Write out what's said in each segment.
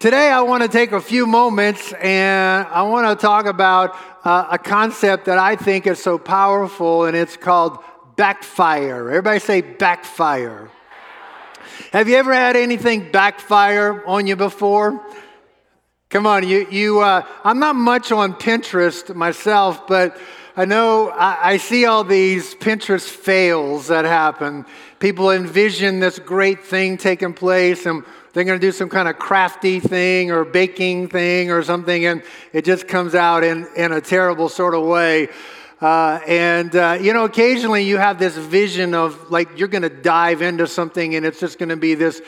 Today, I want to take a few moments and I want to talk about uh, a concept that I think is so powerful, and it's called backfire. Everybody say backfire. Have you ever had anything backfire on you before? Come on, you, you uh, I'm not much on Pinterest myself, but I know I, I, see all these Pinterest fails that happen. People envision this great thing taking place and they're going to do some kind of crafty thing or baking thing or something, and it just comes out in, in a terrible sort of way. Uh, and, uh, you know, occasionally you have this vision of like you're going to dive into something and it's just going to be this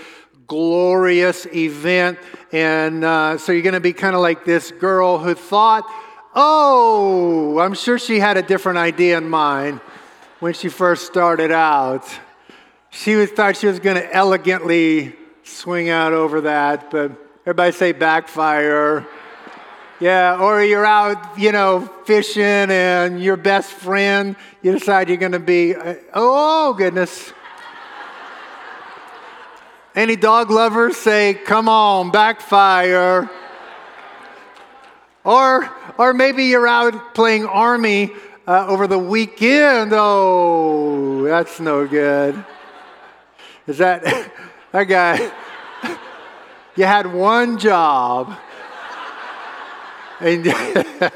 glorious event. And uh, so you're going to be kind of like this girl who thought, oh, I'm sure she had a different idea in mind when she first started out. She was, thought she was going to elegantly swing out over that, but everybody say backfire. Yeah, or you're out, you know, fishing and your best friend, you decide you're going to be, uh, oh, goodness. Any dog lovers say, come on, backfire. Or, or maybe you're out playing army uh, over the weekend. Oh, that's no good. Is that, that guy, you had one job and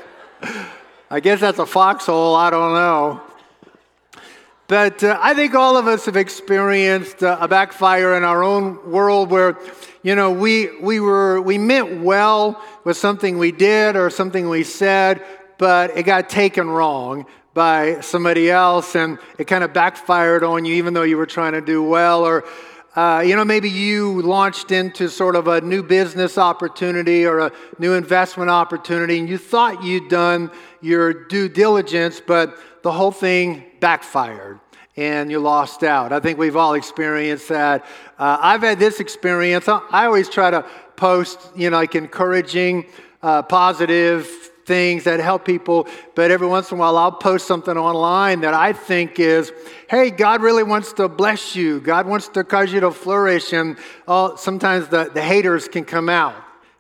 I guess that's a foxhole, I don't know. But uh, I think all of us have experienced uh, a backfire in our own world where, you know, we, we, were, we meant well with something we did or something we said, but it got taken wrong by somebody else and it kind of backfired on you even though you were trying to do well or uh, you know, maybe you launched into sort of a new business opportunity or a new investment opportunity, and you thought you'd done your due diligence, but the whole thing backfired and you lost out. I think we've all experienced that. Uh, I've had this experience. I always try to post, you know, like encouraging, uh, positive things that help people, but every once in a while I'll post something online that I think is, hey, God really wants to bless you. God wants to cause you to flourish. And oh, sometimes the, the haters can come out.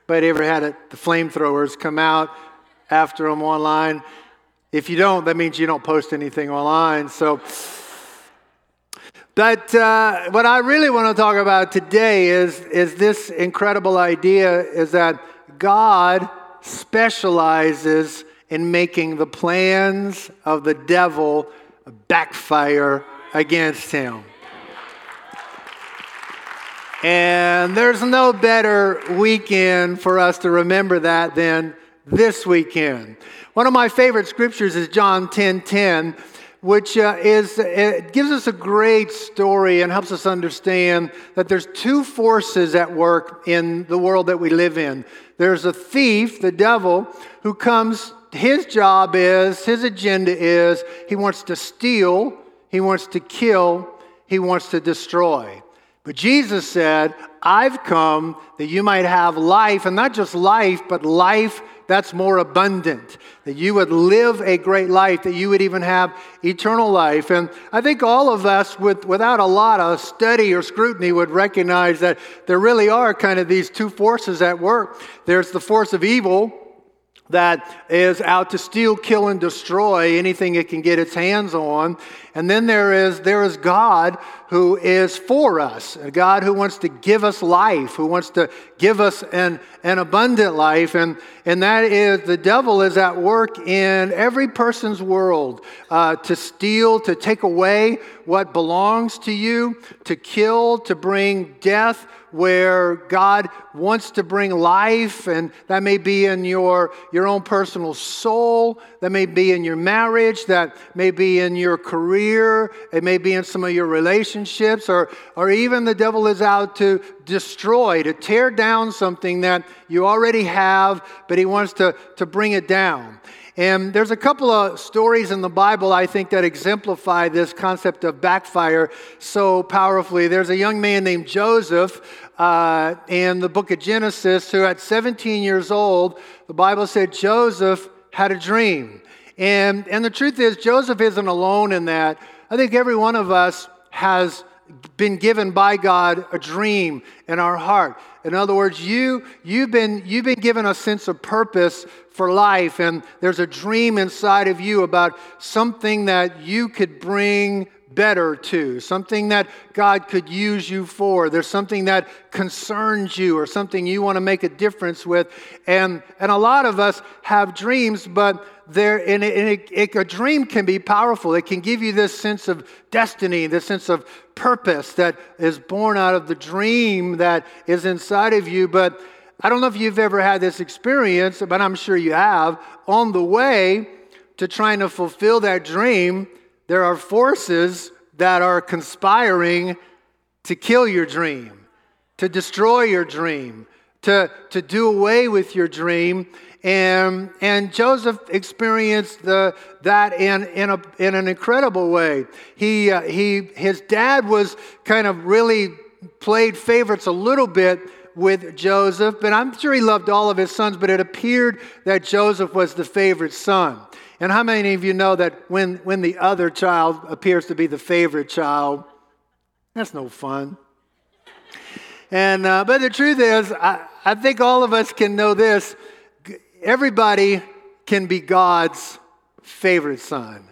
But ever had it, the flamethrowers come out after them online? If you don't, that means you don't post anything online. So, but uh, what I really want to talk about today is, is this incredible idea is that God specializes in making the plans of the devil backfire against him. And there's no better weekend for us to remember that than this weekend. One of my favorite scriptures is John 10 10 which uh, is it gives us a great story and helps us understand that there's two forces at work in the world that we live in. There's a thief, the devil, who comes his job is, his agenda is he wants to steal, he wants to kill, he wants to destroy. But Jesus said, I've come that you might have life, and not just life, but life that's more abundant, that you would live a great life, that you would even have eternal life. And I think all of us, with, without a lot of study or scrutiny, would recognize that there really are kind of these two forces at work. There's the force of evil, that is out to steal, kill, and destroy anything it can get its hands on. And then there is, there is God who is for us, a God who wants to give us life, who wants to give us an, an abundant life. And, and that is the devil is at work in every person's world uh, to steal, to take away what belongs to you, to kill, to bring death where God wants to bring life, and that may be in your, your own personal soul, that may be in your marriage, that may be in your career, it may be in some of your relationships, or, or even the devil is out to destroy, to tear down something that you already have, but he wants to, to bring it down. And there's a couple of stories in the Bible, I think, that exemplify this concept of backfire so powerfully. There's a young man named Joseph uh, in the book of Genesis who, at 17 years old, the Bible said Joseph had a dream. And, and the truth is, Joseph isn't alone in that. I think every one of us has been given by God a dream in our heart. In other words, you, you've, been, you've been given a sense of purpose for life, and there's a dream inside of you about something that you could bring better to, something that God could use you for. There's something that concerns you or something you want to make a difference with. And, and a lot of us have dreams, but there, and, it, it, a dream can be powerful. It can give you this sense of destiny, this sense of purpose that is born out of the dream that is inside of you. But I don't know if you've ever had this experience, but I'm sure you have. On the way to trying to fulfill that dream, there are forces that are conspiring to kill your dream, to destroy your dream, to, to do away with your dream. And, and Joseph experienced the, that in, in, a, in an incredible way. He, uh, he, his dad was kind of really played favorites a little bit with Joseph, but I'm sure he loved all of his sons, but it appeared that Joseph was the favorite son. And how many of you know that when, when the other child appears to be the favorite child, that's no fun. And, uh, but the truth is, I, I think all of us can know this everybody can be God's favorite son.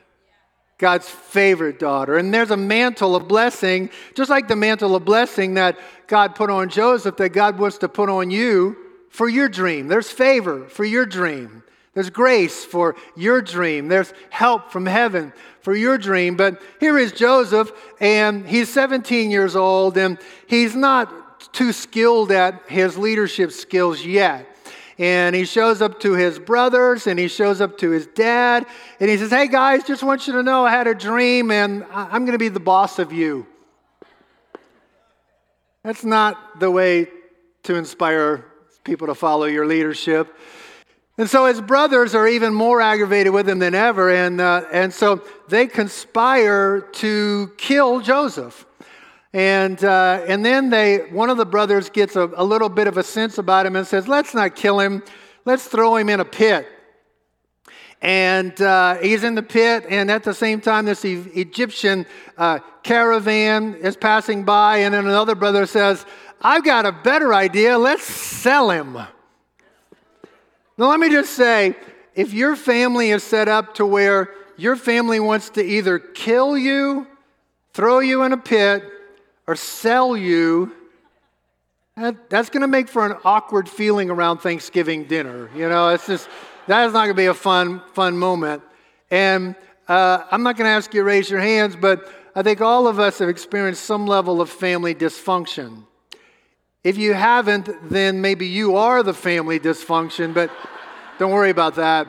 God's favorite daughter. And there's a mantle of blessing, just like the mantle of blessing that God put on Joseph, that God wants to put on you for your dream. There's favor for your dream. There's grace for your dream. There's help from heaven for your dream. But here is Joseph, and he's 17 years old, and he's not too skilled at his leadership skills yet. And he shows up to his brothers and he shows up to his dad and he says, Hey guys, just want you to know I had a dream and I'm going to be the boss of you. That's not the way to inspire people to follow your leadership. And so his brothers are even more aggravated with him than ever. And, uh, and so they conspire to kill Joseph. And, uh, and then they, one of the brothers gets a, a little bit of a sense about him and says, Let's not kill him, let's throw him in a pit. And uh, he's in the pit, and at the same time, this e- Egyptian uh, caravan is passing by, and then another brother says, I've got a better idea, let's sell him. Now, let me just say if your family is set up to where your family wants to either kill you, throw you in a pit, or sell you, that, that's going to make for an awkward feeling around Thanksgiving dinner. You know, it's just, that is not going to be a fun, fun moment. And uh, I'm not going to ask you to raise your hands, but I think all of us have experienced some level of family dysfunction. If you haven't, then maybe you are the family dysfunction, but don't worry about that.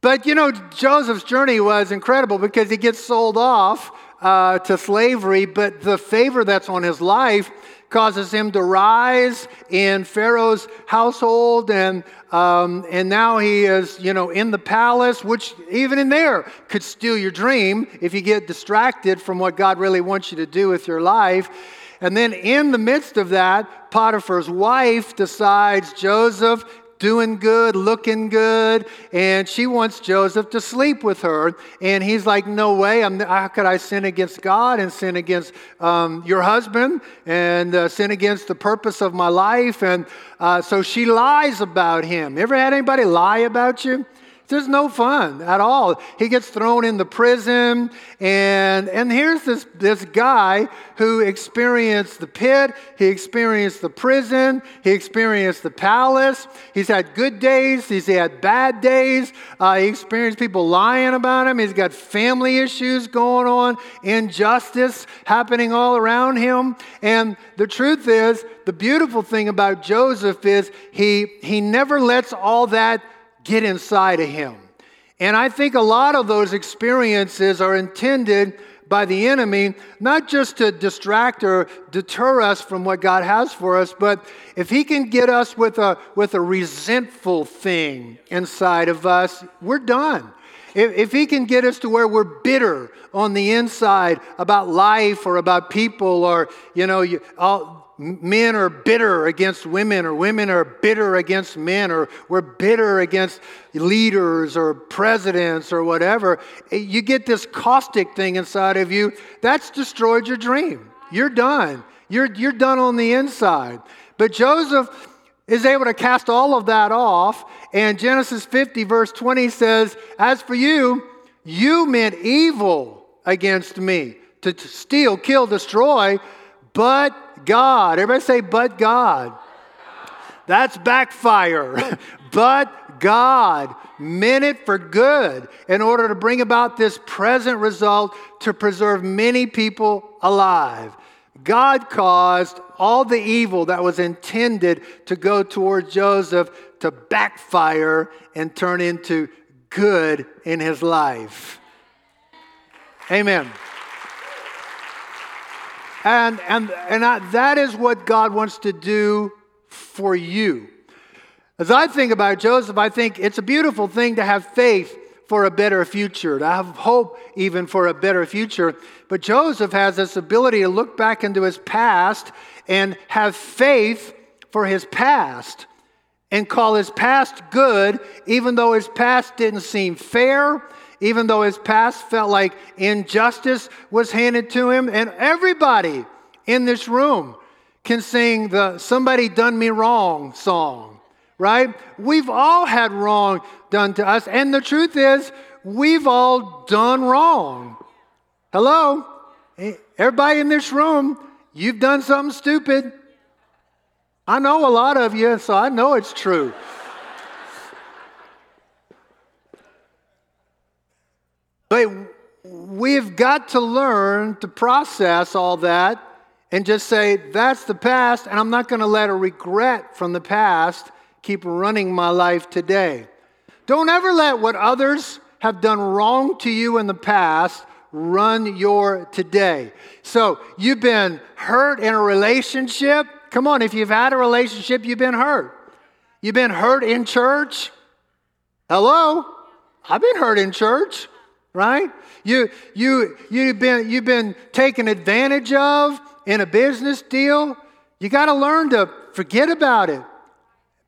But you know, Joseph's journey was incredible because he gets sold off uh, to slavery, but the favor that's on his life causes him to rise in Pharaoh's household, and um, and now he is, you know, in the palace, which even in there could steal your dream if you get distracted from what God really wants you to do with your life. And then in the midst of that, Potiphar's wife decides Joseph doing good, looking good, and she wants Joseph to sleep with her. And he's like, No way, I'm, how could I sin against God and sin against um, your husband and uh, sin against the purpose of my life? And uh, so she lies about him. Ever had anybody lie about you? There's no fun at all. He gets thrown in the prison, and, and here's this, this guy who experienced the pit, he experienced the prison, he experienced the palace. He's had good days, he's had bad days, uh, he experienced people lying about him, he's got family issues going on, injustice happening all around him. And the truth is, the beautiful thing about Joseph is he, he never lets all that get inside of him. And I think a lot of those experiences are intended by the enemy, not just to distract or deter us from what God has for us, but if he can get us with a, with a resentful thing inside of us, we're done. If, if he can get us to where we're bitter on the inside about life or about people or, you know, you, all, men are bitter against women, or women are bitter against men, or we're bitter against leaders or presidents or whatever, eh, you get this caustic thing inside of you. That's destroyed your dream. You're done. You're, you're done on the inside. But Joseph is able to cast all of that off. And Genesis 50, verse 20 says, As for you, you meant evil against me to steal, kill, destroy, but God. Everybody say, but God. That's backfire. but God meant it for good in order to bring about this present result to preserve many people alive. God caused all the evil that was intended to go towards Joseph to backfire and turn into good in his life. Amen. And, and, and I, that is what God wants to do for you. As I think about Joseph, I think it's a beautiful thing to have faith for a better future, to have hope even for a better future. But Joseph has this ability to look back into his past and have faith for his past and call his past good, even though his past didn't seem fair, even though his past felt like injustice was handed to him. And everybody in this room can sing the Somebody Done Me Wrong song, right? We've all had wrong done to us. And the truth is, we've all done wrong. Hello? Everybody in this room, you've done something stupid. I know a lot of you, so I know it's true. But we've got to learn to process all that and just say, that's the past, and I'm not going to let a regret from the past keep running my life today. Don't ever let what others have done wrong to you in the past run your today. So you've been hurt in a relationship. Come on, if you've had a relationship, you've been hurt. You've been hurt in church. Hello? I've been hurt in church right? You, you, you've, been, you've been taken advantage of in a business deal. You got to learn to forget about it.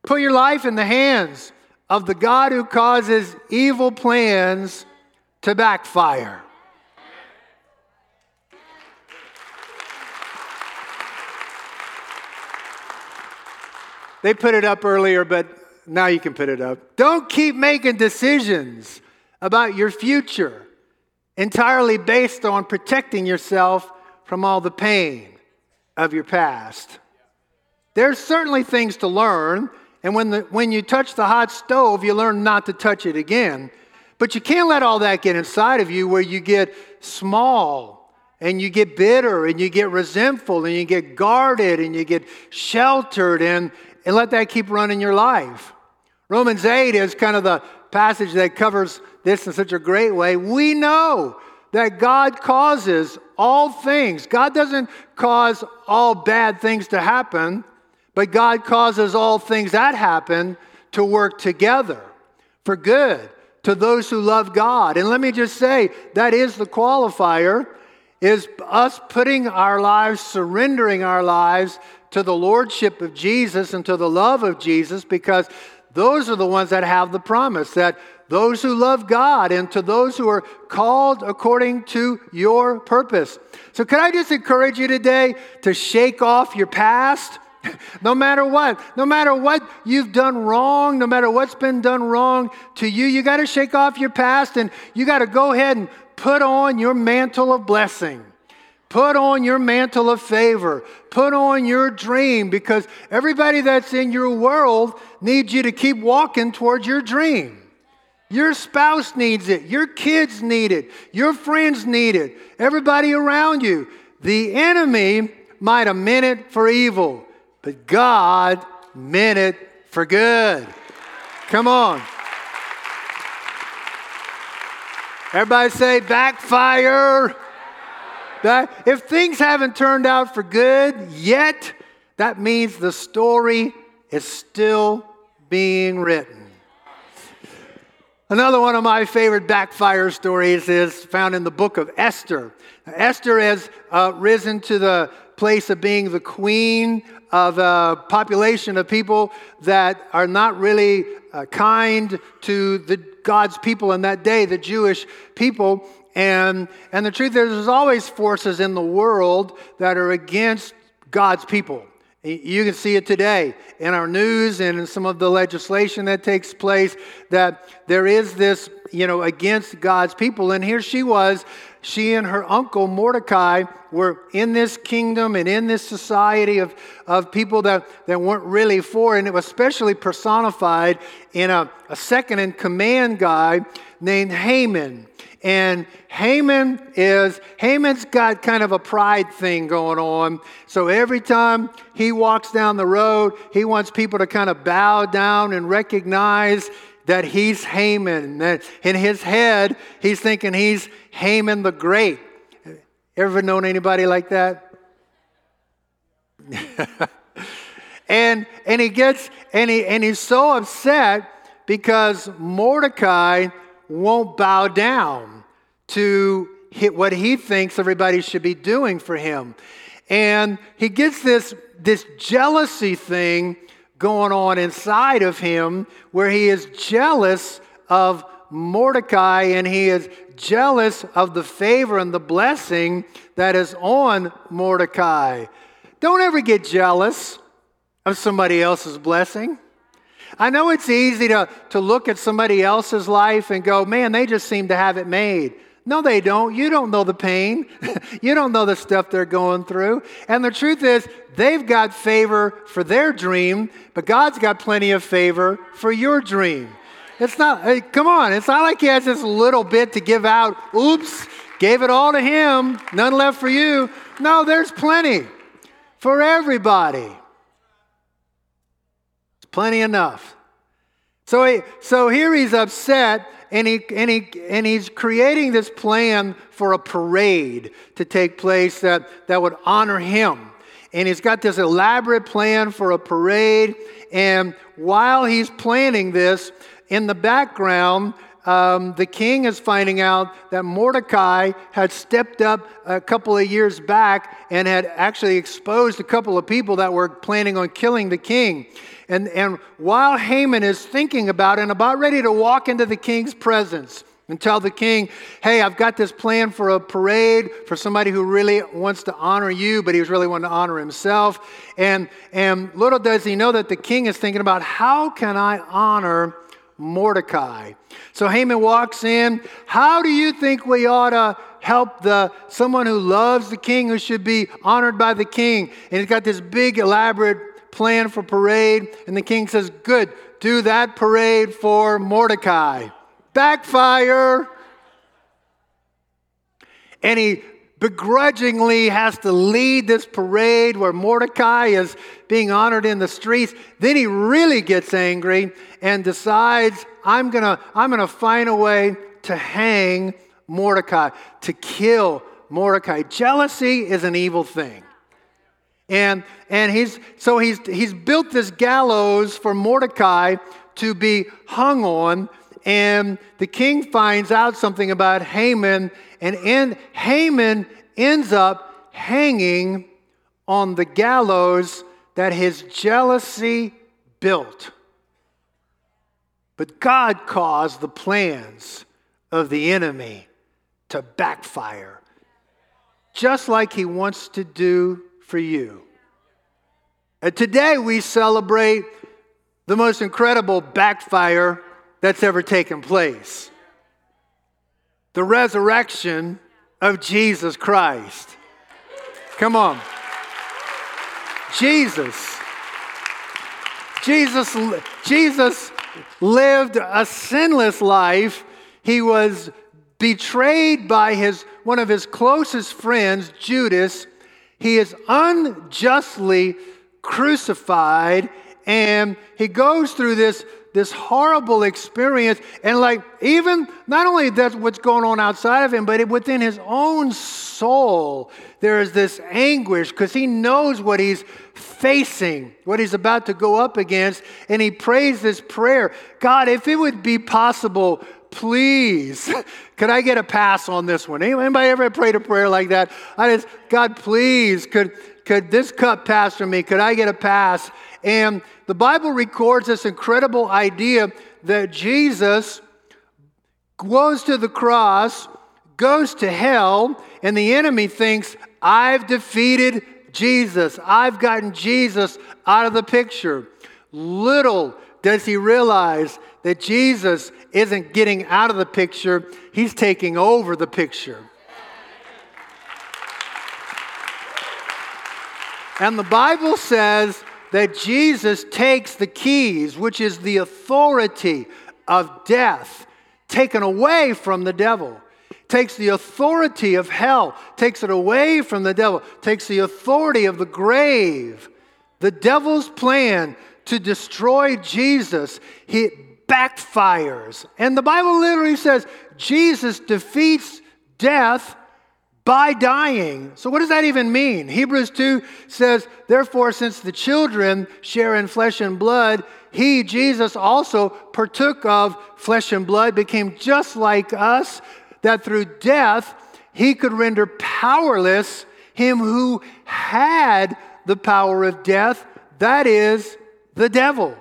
Put your life in the hands of the God who causes evil plans to backfire. They put it up earlier, but now you can put it up. Don't keep making decisions about your future entirely based on protecting yourself from all the pain of your past. There's certainly things to learn, and when, the, when you touch the hot stove, you learn not to touch it again. But you can't let all that get inside of you where you get small and you get bitter and you get resentful and you get guarded and you get sheltered and, and let that keep running your life. Romans 8 is kind of the passage that covers this in such a great way. We know that God causes all things. God doesn't cause all bad things to happen, but God causes all things that happen to work together for good to those who love God. And let me just say that is the qualifier is us putting our lives, surrendering our lives to the lordship of Jesus and to the love of Jesus because those are the ones that have the promise that those who love God and to those who are called according to your purpose. So, can I just encourage you today to shake off your past? no matter what, no matter what you've done wrong, no matter what's been done wrong to you, you got to shake off your past and you got to go ahead and put on your mantle of blessing. Put on your mantle of favor. Put on your dream because everybody that's in your world needs you to keep walking towards your dream. Your spouse needs it. Your kids need it. Your friends need it. Everybody around you. The enemy might have meant it for evil, but God meant it for good. Come on. Everybody say backfire. That if things haven't turned out for good yet, that means the story is still being written. Another one of my favorite backfire stories is found in the book of Esther. Esther has uh, risen to the place of being the queen of a population of people that are not really uh, kind to the God's people in that day, the Jewish people. And, and the truth is, there's always forces in the world that are against God's people. You can see it today in our news and in some of the legislation that takes place that there is this, you know, against God's people. And here she was, she and her uncle Mordecai were in this kingdom and in this society of, of people that, that weren't really for, and it was especially personified in a, a second in command guy named Haman. And Haman is, Haman's got kind of a pride thing going on. So every time he walks down the road, he wants people to kind of bow down and recognize that he's Haman. That in his head, he's thinking he's Haman the Great. Ever known anybody like that? and and he gets and he and he's so upset because Mordecai won't bow down to what he thinks everybody should be doing for him. And he gets this, this jealousy thing going on inside of him where he is jealous of Mordecai and he is jealous of the favor and the blessing that is on Mordecai. Don't ever get jealous of somebody else's blessing. I know it's easy to, to look at somebody else's life and go, man, they just seem to have it made. No, they don't. You don't know the pain. you don't know the stuff they're going through. And the truth is, they've got favor for their dream, but God's got plenty of favor for your dream. It's not, hey, come on, it's not like He has this little bit to give out. Oops, gave it all to Him, none left for you. No, there's plenty for everybody. It's plenty enough. So, he, so here he's upset and, he, and, he, and he's creating this plan for a parade to take place that, that would honor him. And he's got this elaborate plan for a parade. And while he's planning this, in the background, um, the king is finding out that Mordecai had stepped up a couple of years back and had actually exposed a couple of people that were planning on killing the king. And, and while Haman is thinking about it and about ready to walk into the king's presence and tell the king, hey, I've got this plan for a parade for somebody who really wants to honor you, but he's really wanting to honor himself. And, and little does he know that the king is thinking about how can I honor Mordecai? So Haman walks in. How do you think we ought to help the someone who loves the king, who should be honored by the king? And he's got this big, elaborate plan for parade. And the king says, Good, do that parade for Mordecai. Backfire. And he begrudgingly has to lead this parade where Mordecai is being honored in the streets. Then he really gets angry and decides, I'm going to I'm going to find a way to hang Mordecai, to kill Mordecai. Jealousy is an evil thing. And, and he's, so he's, he's built this gallows for Mordecai to be hung on. And the king finds out something about Haman, and in, Haman ends up hanging on the gallows that his jealousy built. But God caused the plans of the enemy to backfire, just like he wants to do for you. And today we celebrate the most incredible backfire that's ever taken place the resurrection of Jesus Christ. Come on. Jesus. Jesus, Jesus lived a sinless life. He was betrayed by his, one of his closest friends, Judas. He is unjustly crucified and he goes through this this horrible experience and like even not only that's what's going on outside of him but within his own soul there is this anguish because he knows what he's facing what he's about to go up against and he prays this prayer. God if it would be possible please, could I get a pass on this one? Anybody ever prayed a prayer like that? I just, God, please, could, could this cup pass from me? Could I get a pass? And the Bible records this incredible idea that Jesus goes to the cross, goes to hell, and the enemy thinks, I've defeated Jesus. I've gotten Jesus out of the picture. Little does he realize that Jesus isn't getting out of the picture, he's taking over the picture. And the Bible says that Jesus takes the keys, which is the authority of death, taken away from the devil takes the authority of hell, takes it away from the devil, takes the authority of the grave. The devil's plan to destroy Jesus, he backfires. And the Bible literally says Jesus defeats death by dying. So, what does that even mean? Hebrews 2 says, Therefore, since the children share in flesh and blood, he, Jesus, also partook of flesh and blood, became just like us, that through death he could render powerless him who had the power of death, that is, the devil.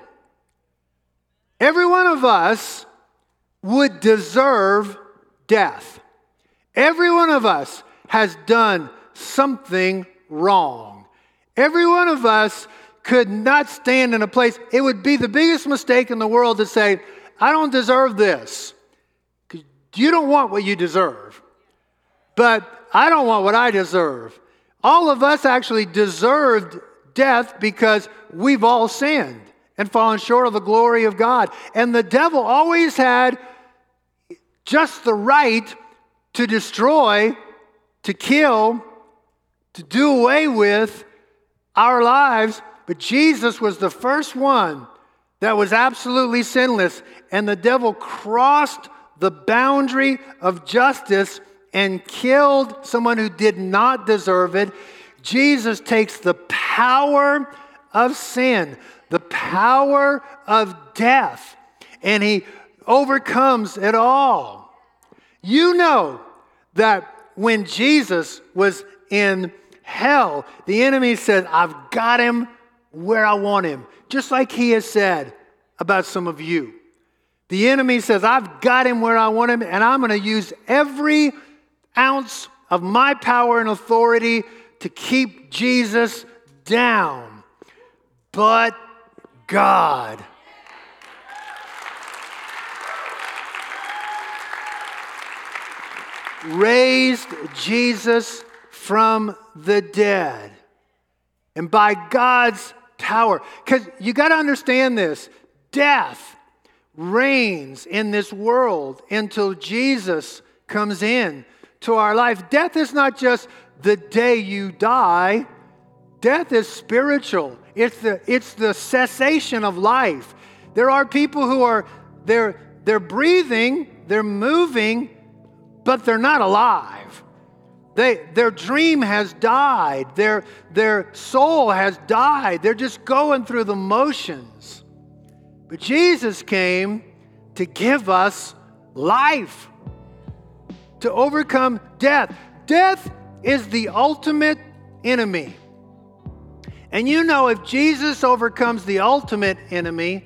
Every one of us would deserve death. Every one of us has done something wrong. Every one of us could not stand in a place. It would be the biggest mistake in the world to say, I don't deserve this. You don't want what you deserve, but I don't want what I deserve. All of us actually deserved death because we've all sinned and fallen short of the glory of God. And the devil always had just the right to destroy, to kill, to do away with our lives. But Jesus was the first one that was absolutely sinless. And the devil crossed the boundary of justice and killed someone who did not deserve it, Jesus takes the power of sin, the power of death, and he overcomes it all. You know that when Jesus was in hell, the enemy said, I've got him where I want him, just like he has said about some of you. The enemy says, I've got him where I want him, and I'm going to use every ounce of my power and authority to keep Jesus down. But God. raised Jesus from the dead. And by God's power, because you got to understand this death reigns in this world until Jesus comes in to our life. Death is not just the day you die, death is spiritual. It's the, it's the cessation of life. There are people who are they're they're breathing, they're moving, but they're not alive. They, their dream has died. Their, their soul has died. They're just going through the motions. But Jesus came to give us life, to overcome death. Death is the ultimate enemy. And you know, if Jesus overcomes the ultimate enemy,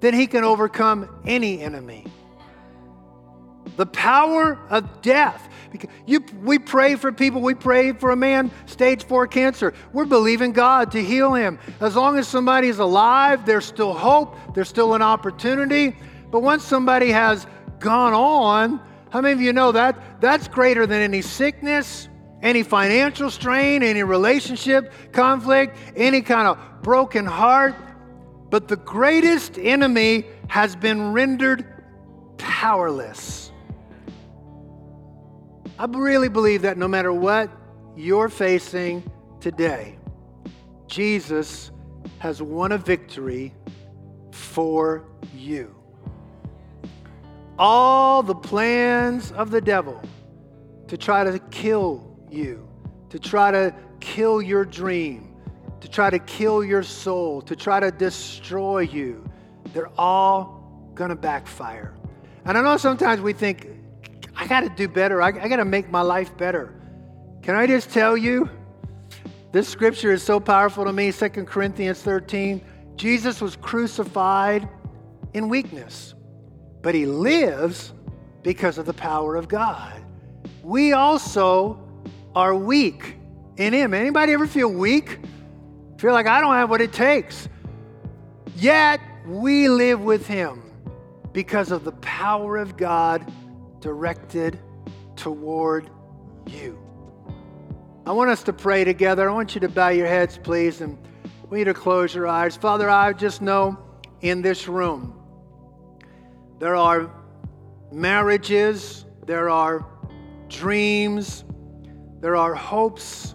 then he can overcome any enemy. The power of death you, we pray for people. We pray for a man, stage four cancer. We're believing God to heal him. As long as somebody's alive, there's still hope, there's still an opportunity. But once somebody has gone on, how many of you know that that's greater than any sickness, any financial strain, any relationship conflict, any kind of broken heart? But the greatest enemy has been rendered powerless. I really believe that no matter what you're facing today, Jesus has won a victory for you. All the plans of the devil to try to kill you, to try to kill your dream, to try to kill your soul, to try to destroy you, they're all going to backfire. And I know sometimes we think, I got to do better. I, I got to make my life better. Can I just tell you? This scripture is so powerful to me. 2 Corinthians 13. Jesus was crucified in weakness, but he lives because of the power of God. We also are weak in him. Anybody ever feel weak? Feel like I don't have what it takes. Yet we live with him because of the power of God directed toward you. I want us to pray together. I want you to bow your heads, please, and want you to close your eyes. Father, I just know in this room there are marriages, there are dreams, there are hopes,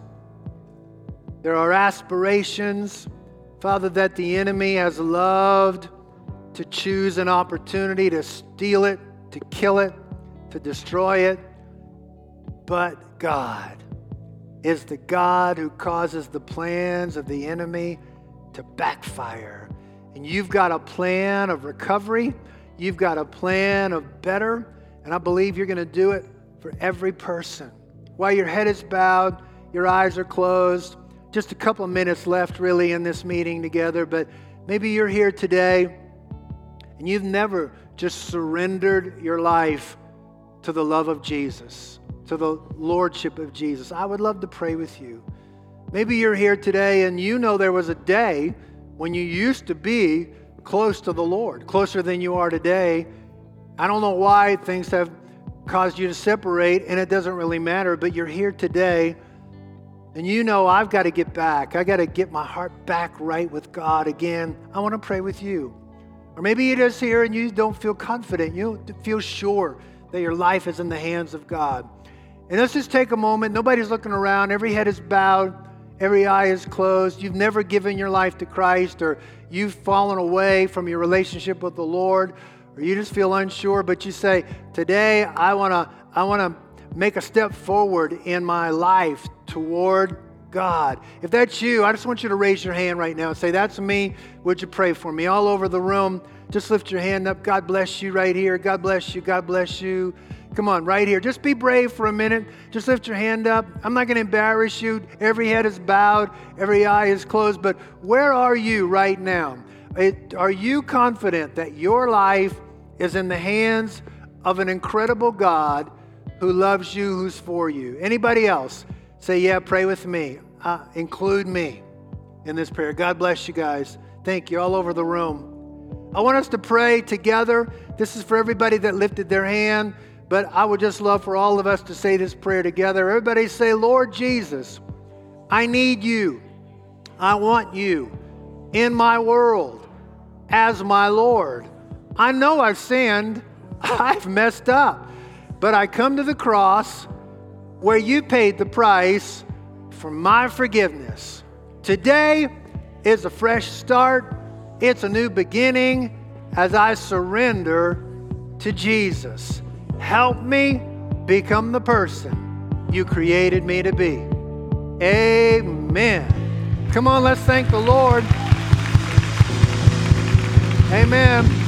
there are aspirations, Father, that the enemy has loved to choose an opportunity to steal it, to kill it, to destroy it. But God is the God who causes the plans of the enemy to backfire. And you've got a plan of recovery, you've got a plan of better, and I believe you're going to do it for every person. While your head is bowed, your eyes are closed, just a couple of minutes left really in this meeting together, but maybe you're here today and you've never just surrendered your life to the love of Jesus, to the lordship of Jesus, I would love to pray with you. Maybe you're here today and you know there was a day when you used to be close to the Lord, closer than you are today. I don't know why things have caused you to separate, and it doesn't really matter, but you're here today and you know I've got to get back. I got to get my heart back right with God again. I want to pray with you. Or maybe you're just here and you don't feel confident. You don't feel sure that your life is in the hands of God. And let's just take a moment. Nobody's looking around. Every head is bowed. Every eye is closed. You've never given your life to Christ, or you've fallen away from your relationship with the Lord, or you just feel unsure, but you say, Today I want to I want to make a step forward in my life toward God. If that's you, I just want you to raise your hand right now and say, That's me. Would you pray for me? All over the room, just lift your hand up. God bless you right here. God bless you. God bless you. Come on, right here. Just be brave for a minute. Just lift your hand up. I'm not going to embarrass you. Every head is bowed, every eye is closed. But where are you right now? Are you confident that your life is in the hands of an incredible God who loves you, who's for you? Anybody else? Say, yeah, pray with me. Uh, include me in this prayer. God bless you guys. Thank you all over the room. I want us to pray together. This is for everybody that lifted their hand, but I would just love for all of us to say this prayer together. Everybody say, Lord Jesus, I need you. I want you in my world as my Lord. I know I've sinned, I've messed up, but I come to the cross where you paid the price for my forgiveness. Today is a fresh start, it's a new beginning as I surrender to Jesus. Help me become the person you created me to be. Amen. Come on, let's thank the Lord. Amen.